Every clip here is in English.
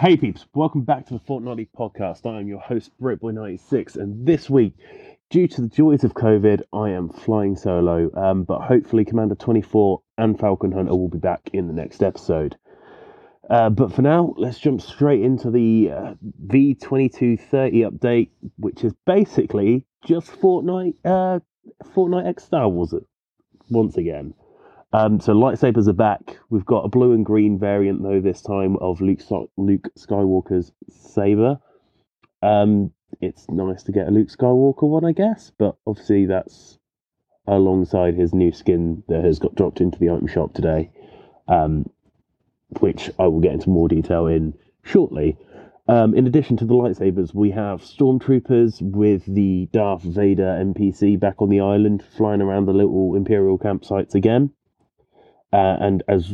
Hey peeps, welcome back to the Fortnitely podcast. I am your host, Britboy96, and this week, due to the joys of COVID, I am flying solo. Um, but hopefully, Commander 24 and Falcon Hunter will be back in the next episode. Uh, but for now, let's jump straight into the uh, V2230 update, which is basically just Fortnite, uh, Fortnite X Star Wars once again. Um, so lightsabers are back. We've got a blue and green variant though this time of Luke Luke Skywalker's saber. Um, it's nice to get a Luke Skywalker one, I guess, but obviously that's alongside his new skin that has got dropped into the item shop today, um, which I will get into more detail in shortly. Um, in addition to the lightsabers, we have stormtroopers with the Darth Vader NPC back on the island, flying around the little Imperial campsites again uh, and as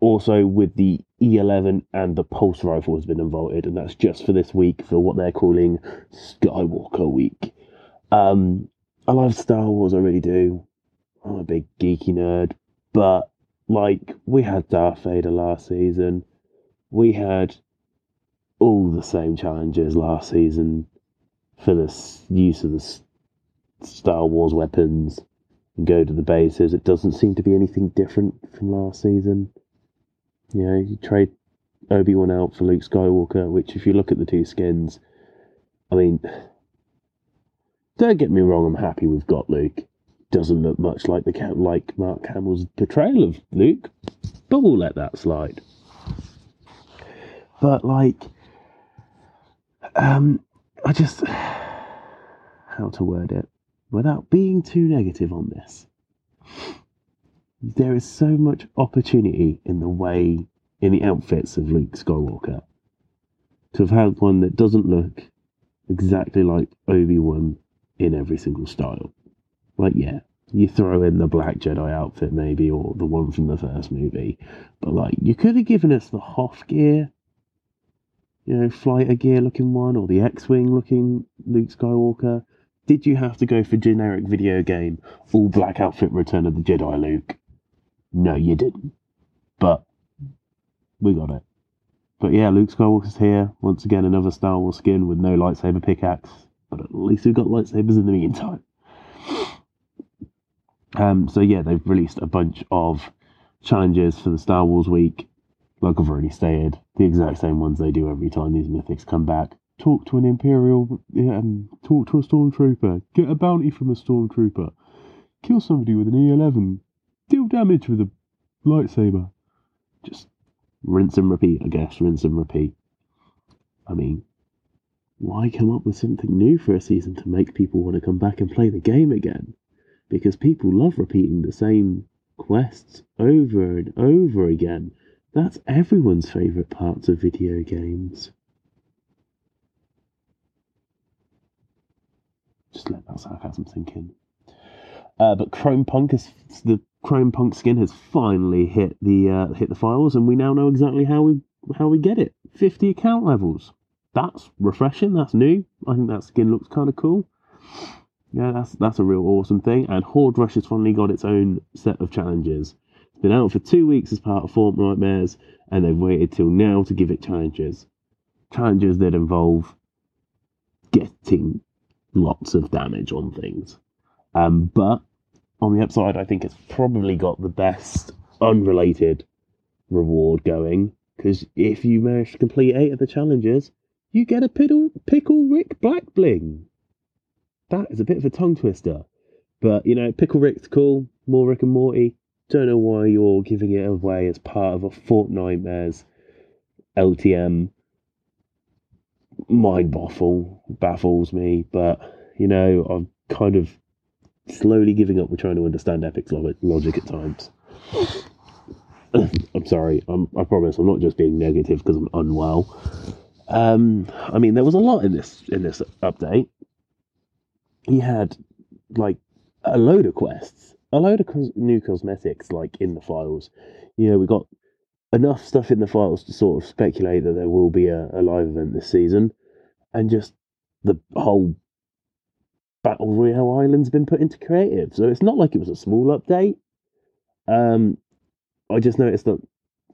also with the E11 and the Pulse rifle has been invited, and that's just for this week for what they're calling Skywalker Week. Um, I love Star Wars, I really do. I'm a big geeky nerd, but like we had Darth Vader last season, we had all the same challenges last season for the use of the Star Wars weapons and go to the bases. It doesn't seem to be anything different from last season. You know, you trade Obi Wan out for Luke Skywalker, which, if you look at the two skins, I mean, don't get me wrong, I'm happy we've got Luke. Doesn't look much like the like Mark Hamill's portrayal of Luke, but we'll let that slide. But like, um, I just how to word it without being too negative on this, there is so much opportunity in the way, in the outfits of Luke Skywalker. To have had one that doesn't look exactly like Obi Wan in every single style. Like, yeah, you throw in the Black Jedi outfit maybe, or the one from the first movie, but like, you could have given us the Hoth gear, you know, fighter gear looking one, or the X Wing looking Luke Skywalker did you have to go for generic video game all black outfit Return of the Jedi Luke? No, you didn't. But we got it. But yeah, Luke Skywalker's here. Once again, another Star Wars skin with no lightsaber pickaxe. But at least we've got lightsabers in the meantime. Um, so yeah, they've released a bunch of challenges for the Star Wars week. Like I've already stated, the exact same ones they do every time these mythics come back talk to an Imperial, um, talk to a Stormtrooper, get a bounty from a Stormtrooper, kill somebody with an E11, deal damage with a lightsaber. Just rinse and repeat, I guess, rinse and repeat. I mean, why come up with something new for a season to make people want to come back and play the game again? Because people love repeating the same quests over and over again. That's everyone's favourite parts of video games. Just let that sarcasm sink in. Uh, but Chrome Punk is the Chrome Punk skin has finally hit the uh, hit the files, and we now know exactly how we how we get it. Fifty account levels. That's refreshing. That's new. I think that skin looks kind of cool. Yeah, that's that's a real awesome thing. And Horde Rush has finally got its own set of challenges. It's been out for two weeks as part of Fortnitemares, and they've waited till now to give it challenges. Challenges that involve getting lots of damage on things. Um, but on the upside, I think it's probably got the best unrelated reward going because if you manage to complete eight of the challenges, you get a pickle, pickle Rick Back Bling. That is a bit of a tongue twister, but you know, Pickle Rick's cool. More Rick and Morty. Don't know why you're giving it away as part of a Fortnitemares LTM mind baffle baffles me, but you know, I'm kind of slowly giving up with trying to understand Epic's logic at times. I'm sorry. I'm, I promise I'm not just being negative because I'm unwell. Um, I mean, there was a lot in this in this update. He had like a load of quests, a load of cos- new cosmetics, like in the files. You know, we got enough stuff in the files to sort of speculate that there will be a, a live event this season, and just the whole Battle Royale Island's been put into creative, so it's not like it was a small update. Um, I just noticed that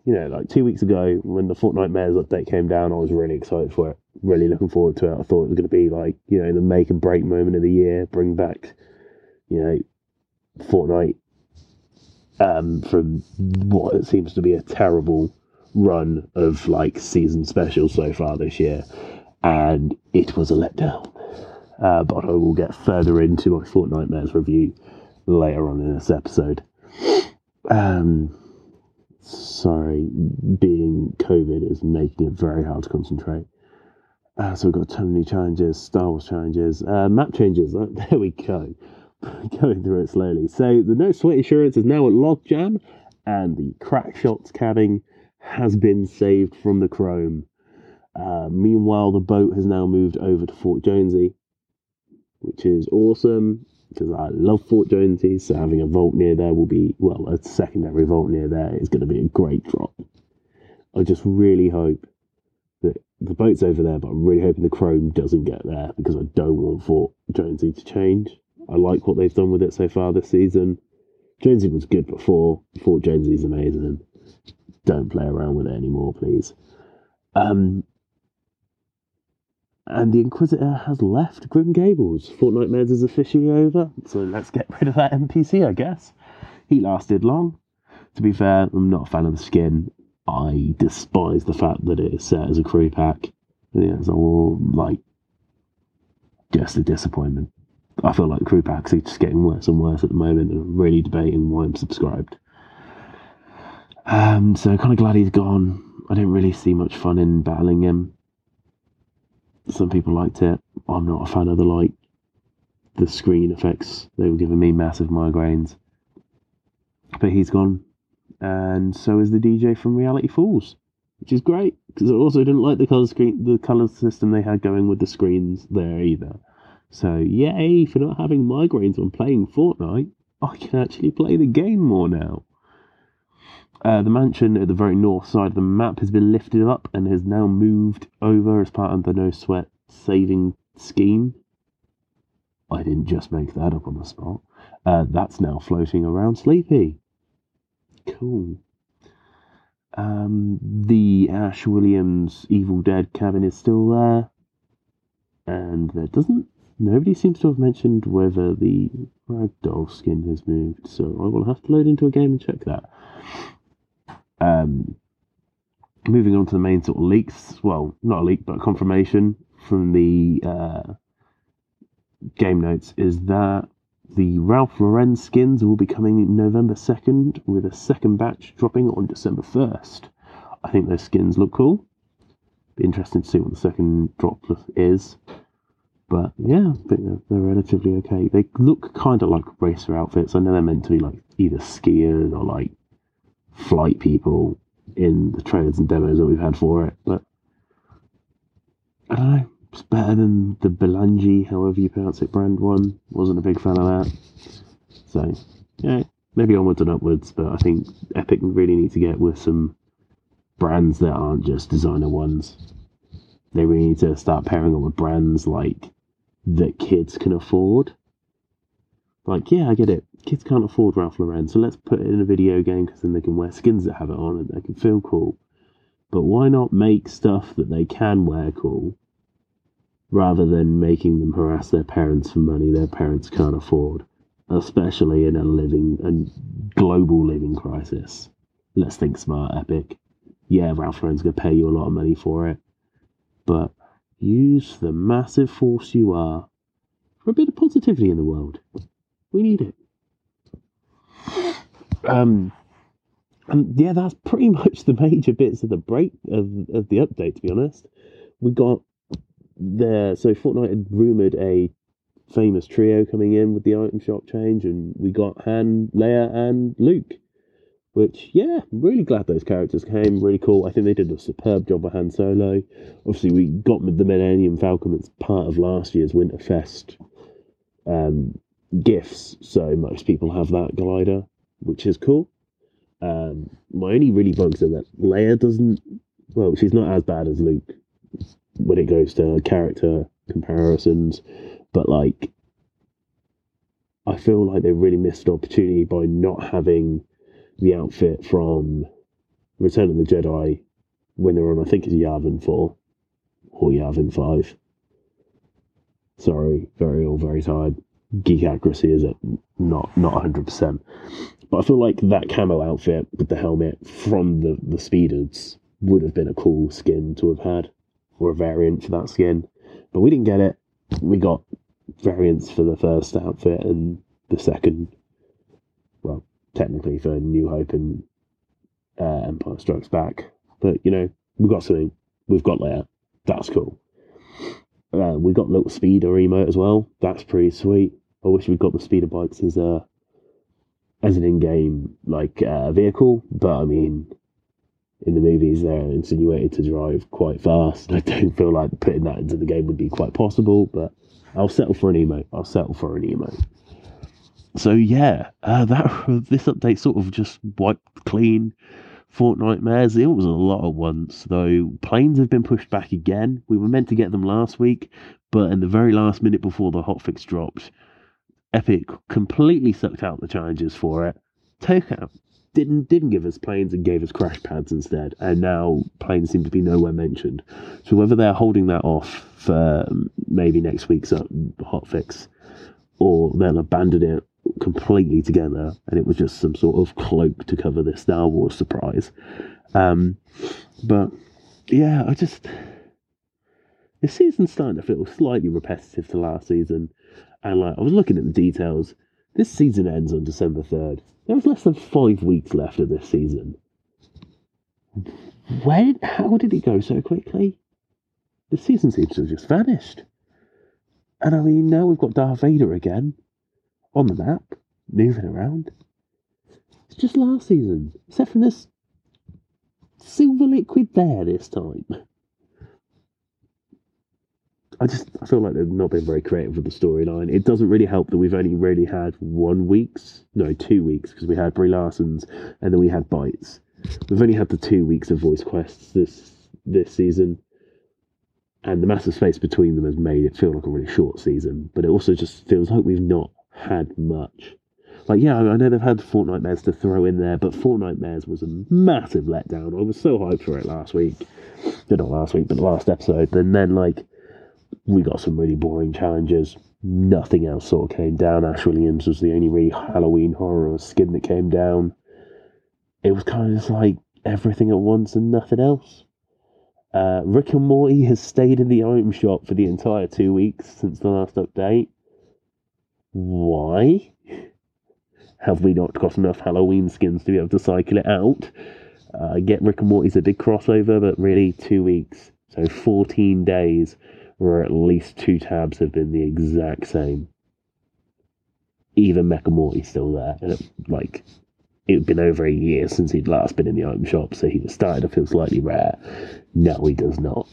you know, like two weeks ago when the Fortnitemares update came down, I was really excited for it. Really looking forward to it. I thought it was going to be like, you know, the make and break moment of the year, bring back, you know, Fortnite um, from what it seems to be a terrible run of like season specials so far this year. And it was a letdown. Uh, but I will get further into my Fortnitemares review later on in this episode. Um, sorry, being COVID is making it very hard to concentrate. Uh, so we've got of new challenges, Star Wars challenges, uh, map changes. There we go. Going through it slowly. So the no sweat insurance is now at Logjam, and the crack shots cabin has been saved from the Chrome. Uh, meanwhile, the boat has now moved over to Fort Jonesy, which is awesome because I love Fort Jonesy. So having a vault near there will be, well, a secondary vault near there is going to be a great drop. I just really hope that the boat's over there, but I'm really hoping the Chrome doesn't get there because I don't want Fort Jonesy to change. I like what they've done with it so far this season. Jonesy was good before. Fort Jonesy's amazing. Don't play around with it anymore, please. Um, and the Inquisitor has left Grim Gables. Fortnitemares is officially over, so let's get rid of that NPC, I guess. He lasted long. To be fair, I'm not a fan of the skin. I despise the fact that it is set as a crew pack. Yeah, it's all like just a disappointment. I feel like crew packs are just getting worse and worse at the moment, and I'm really debating why I'm subscribed. Um, so kind of glad he's gone. I didn't really see much fun in battling him. Some people liked it. I'm not a fan of the like the screen effects. They were giving me massive migraines. But he's gone, and so is the DJ from Reality Falls, which is great because I also didn't like the color screen, the color system they had going with the screens there either. So yay for not having migraines when playing Fortnite. I can actually play the game more now. Uh, the mansion at the very north side of the map has been lifted up and has now moved over as part of the no sweat saving scheme. I didn't just make that up on the spot. Uh, that's now floating around Sleepy. Cool. Um, the Ash Williams Evil Dead cabin is still there. And there doesn't. Nobody seems to have mentioned whether the ragdoll skin has moved, so I will have to load into a game and check that. Um, moving on to the main sort of leaks. Well, not a leak, but confirmation from the uh, game notes is that the Ralph Lauren skins will be coming November 2nd, with a second batch dropping on December 1st. I think those skins look cool. Be interesting to see what the second drop is. But yeah, they're, they're relatively okay. They look kind of like racer outfits. I know they're meant to be like either skiers or like flight people in the trailers and demos that we've had for it. But I don't know. It's better than the Belangi, however you pronounce it, brand one. Wasn't a big fan of that. So, yeah, maybe onwards and upwards. But I think Epic really need to get with some brands that aren't just designer ones. They really need to start pairing up with brands like that kids can afford. Like, yeah, I get it. Kids can't afford Ralph Lauren, so let's put it in a video game because then they can wear skins that have it on and they can feel cool. But why not make stuff that they can wear cool rather than making them harass their parents for money their parents can't afford, especially in a living a global living crisis? Let's think smart, Epic. Yeah, Ralph Lauren's going to pay you a lot of money for it, but use the massive force you are for a bit of positivity in the world. We need it. Um, and yeah, that's pretty much the major bits of the break of, of the update. To be honest, we got there. So Fortnite had rumored a famous trio coming in with the item shop change, and we got Han, Leia, and Luke. Which, yeah, really glad those characters came. Really cool. I think they did a superb job with Han Solo. Obviously, we got the Millennium Falcon that's part of last year's Winterfest um, gifts, so most people have that glider, which is cool. Um, my only really bugs are that Leia doesn't. Well, she's not as bad as Luke when it goes to character comparisons, but like, I feel like they really missed an opportunity by not having the outfit from Return of the Jedi when they were on, I think it's Yavin 4 or Yavin 5. Sorry, very all very tired. Geek accuracy is at not not 100%. But I feel like that camo outfit with the helmet from the, the speeders would have been a cool skin to have had, or a variant for that skin. But we didn't get it. We got variants for the first outfit and the second. Technically for New Hope and uh, Empire Strikes Back. But, you know, we've got something. We've got Leia. That's cool. Uh, we got little speeder emote as well. That's pretty sweet. I wish we'd got the speeder bikes as a as an in-game like uh, vehicle, but I mean, in the movies they're insinuated to drive quite fast. I don't feel like putting that into the game would be quite possible, but I'll settle for an emote. I'll settle for an emote. So yeah, uh, that this update sort of just wiped clean Fortnitemares. It was a lot of ones though. Planes have been pushed back again. We were meant to get them last week, but in the very last minute before the hotfix dropped, Epic completely sucked out the challenges for it. Toka didn't didn't give us planes and gave us crash pads instead, and now planes seem to be nowhere mentioned. So whether they're holding that off for um, maybe next week's uh, hotfix, or they'll abandon it completely together, and it was just some sort of cloak to cover this Star Wars surprise. Um, but yeah, I just this season's starting to feel slightly repetitive to last season. And like I was looking at the details, this season ends on December third. There was less than five weeks left of this season. When? How did it go so quickly? The season seems to have just vanished. And I mean, now we've got Darth Vader again on the map, moving around. It's just last season, except for this silver liquid there this time. I just I feel like they've not been very creative with the storyline. It doesn't really help that we've only really had one week's, no, two weeks, because we had Brie Larson's and then we had Bites. We've only had the two weeks of voice quests this this season, and the massive space between them has made it feel like a really short season. But it also just feels like we've not had much. Like, yeah, I know they've had Fortnitemares to throw in there, but Fortnitemares was a massive letdown. I was so hyped for it last week. Not last week, but the last episode. And then, like, we got some really boring challenges. Nothing else sort of came down. Ash Williams was the only really Halloween horror skin that came down. It was kind of just like everything at once and nothing else. Uh, Rick and Morty has stayed in the item shop for the entire two weeks since the last update. Why? Have we not got enough Halloween skins to be able to cycle it out? Uh, get Rick and Morty's a big crossover, but really two weeks. So 14 days where at least two tabs have been the exact same. Even Mecha Morty's still there. And it, like, it'd been over a year since he'd last been in the item shop, so he was starting to feel slightly rare. No, he does not.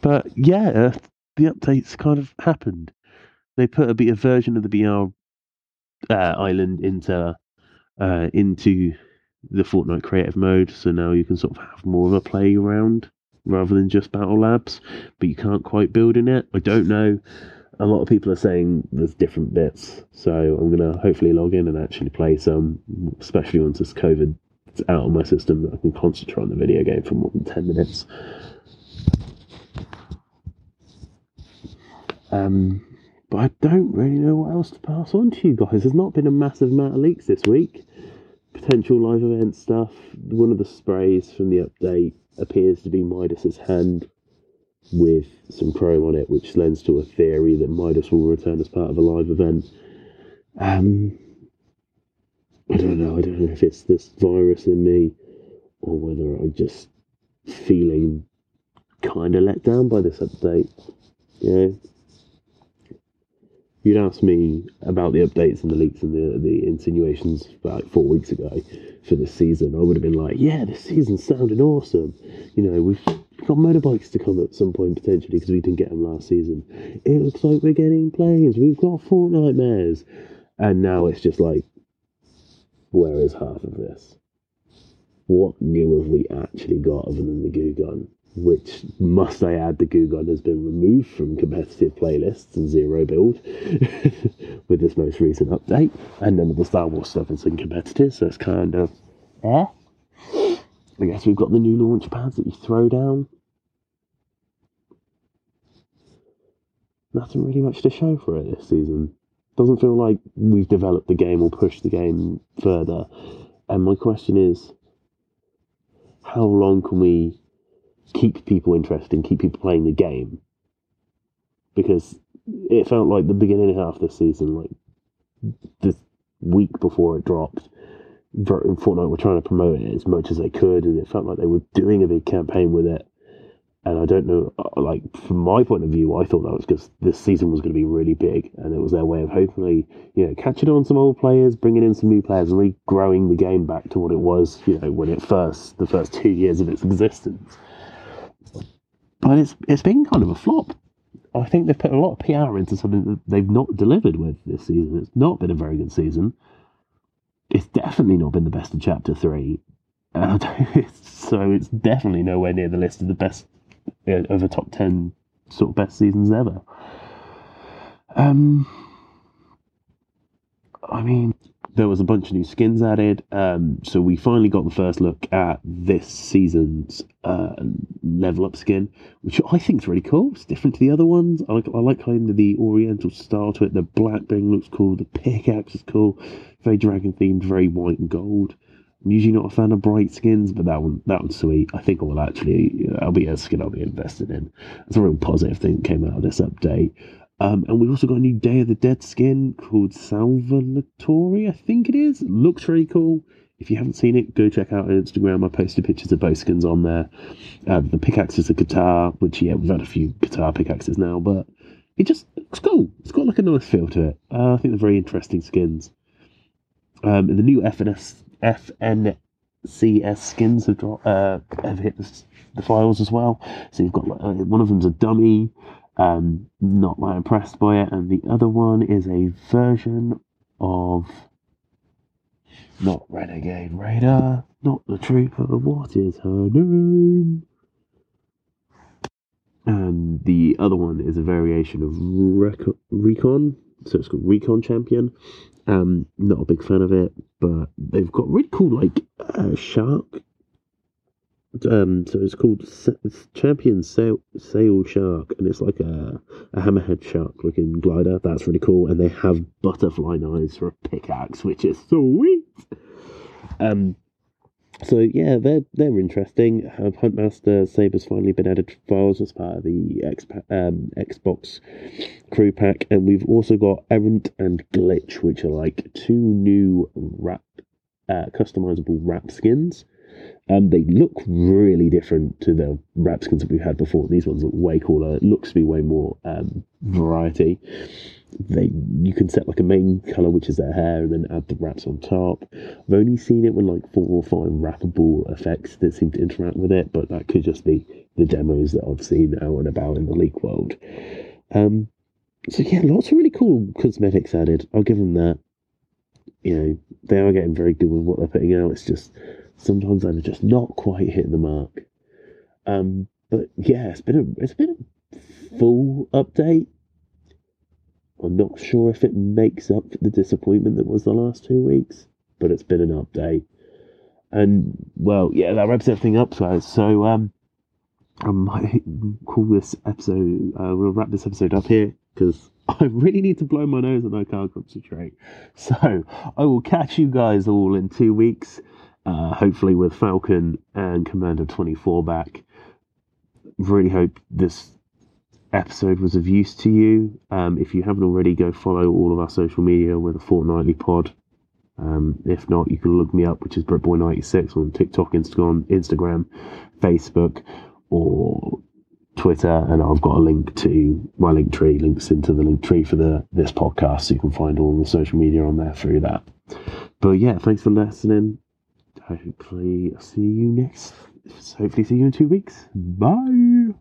But yeah, the updates kind of happened. They put a, bit, a version of the BR uh, island into uh, into the Fortnite creative mode, so now you can sort of have more of a play around rather than just battle labs, but you can't quite build in it. I don't know. A lot of people are saying there's different bits, so I'm gonna hopefully log in and actually play some, especially once this COVID is out of my system, I can concentrate on the video game for more than ten minutes. Um, but I don't really know what else to pass on to you guys. There's not been a massive amount of leaks this week. Potential live event stuff. One of the sprays from the update appears to be Midas's hand with some chrome on it, which lends to a theory that Midas will return as part of a live event. Um, I don't know. I don't know if it's this virus in me or whether I'm just feeling kind of let down by this update. You know, you'd asked me about the updates and the leaks and the, the insinuations about four weeks ago for this season, I would have been like, yeah, this season's sounding awesome. You know, we've got motorbikes to come at some point potentially because we didn't get them last season. It looks like we're getting planes. We've got Fortnitemares. And now it's just like, where is half of this? What new have we actually got other than the goo gun? Which must I add, the Goo Gun has been removed from competitive playlists and zero build with this most recent update, and none of the Star Wars stuff is in competitive, so it's kind of eh. I guess we've got the new launch pads that you throw down. Nothing really much to show for it this season. Doesn't feel like we've developed the game or pushed the game further. And my question is how long can we keep people interested and keep people playing the game? Because it felt like the beginning half of the season, like the week before it dropped, Fortnite were trying to promote it as much as they could, and it felt like they were doing a big campaign with it. And I don't know, uh, like from my point of view, I thought that was because this season was going to be really big, and it was their way of hopefully, you know, catching on some old players, bringing in some new players, and really growing the game back to what it was, you know, when it first, the first two years of its existence. But it's it's been kind of a flop. I think they've put a lot of PR into something that they've not delivered with this season. It's not been a very good season. It's definitely not been the best of Chapter 3. Uh, so it's definitely nowhere near the list of the best, uh, of the top 10 sort of best seasons ever. Um, I mean, there was a bunch of new skins added. Um, so we finally got the first look at this season's uh, level up skin, which I think is really cool. It's different to the other ones. I like I like kind of the Oriental style to it. The black thing looks cool. The pickaxe is cool. Very dragon themed, very white and gold. I'm usually not a fan of bright skins, but that one that one's sweet. I think I will actually. I'll be a skin I'll be invested in. It's a real positive thing that came out of this update. Um, and we've also got a new Day of the Dead skin called Salvatore, I think it is. Looks really cool. If you haven't seen it, go check out Instagram. I posted pictures of both skins on there. Uh, the pickaxe is a guitar, which, yeah, we've had a few guitar pickaxes now, but it just looks cool. It's got like a nice feel to it. Uh, I think they're very interesting skins. Um, the new FNS, FNCS skins have, dropped, uh, have hit the, the, files as well. So you've got like, uh, one of them's a dummy, um, not that impressed by it. And the other one is a version of not Renegade Raider, not the Trooper. What is her name? And the other one is a variation of Rec- Recon, so it's called Recon Champion. Um, not a big fan of it, but they've got really cool like uh, shark um, so it's called Champion Sail, Sail Shark, and it's like a, a hammerhead shark looking glider. That's really cool. And they have butterfly knives for a pickaxe, which is sweet. Um, so yeah, they're they're interesting. Have Huntmaster Sabre's finally been added to files as part of the X, um, Xbox crew pack, and we've also got Errant and Glitch, which are like two new wrap uh, customizable wrap skins. Um, they look really different to the wrap skins that we've had before. These ones look way cooler. It looks to be way more um, variety. They you can set like a main color, which is their hair, and then add the wraps on top. I've only seen it with like four or five wrappable effects that seem to interact with it, but that could just be the demos that I've seen out and about in the leak world. Um, so yeah, lots of really cool cosmetics added. I'll give them that. You know, they are getting very good with what they're putting out. It's just sometimes I'm just not quite hitting the mark. Um, but yeah, it's been a it's been a full update. I'm not sure if it makes up for the disappointment that was the last two weeks, but it's been an update. And well, yeah, that wraps everything up, guys. So um, I might call this episode. Uh, we'll wrap this episode up here because I really need to blow my nose and I can't concentrate. So I will catch you guys all in two weeks. Uh, hopefully, with Falcon and Commander 24 back. Really hope this episode was of use to you. Um, if you haven't already, go follow all of our social media with a fortnitely pod. Um, if not, you can look me up, which is BritBoy96 on TikTok, Instagram, Instagram, Facebook, or Twitter, and I've got a link to my link tree, links into the link tree for the this podcast, so you can find all the social media on there through that. But yeah, thanks for listening hopefully see you next hopefully see you in two weeks. Bye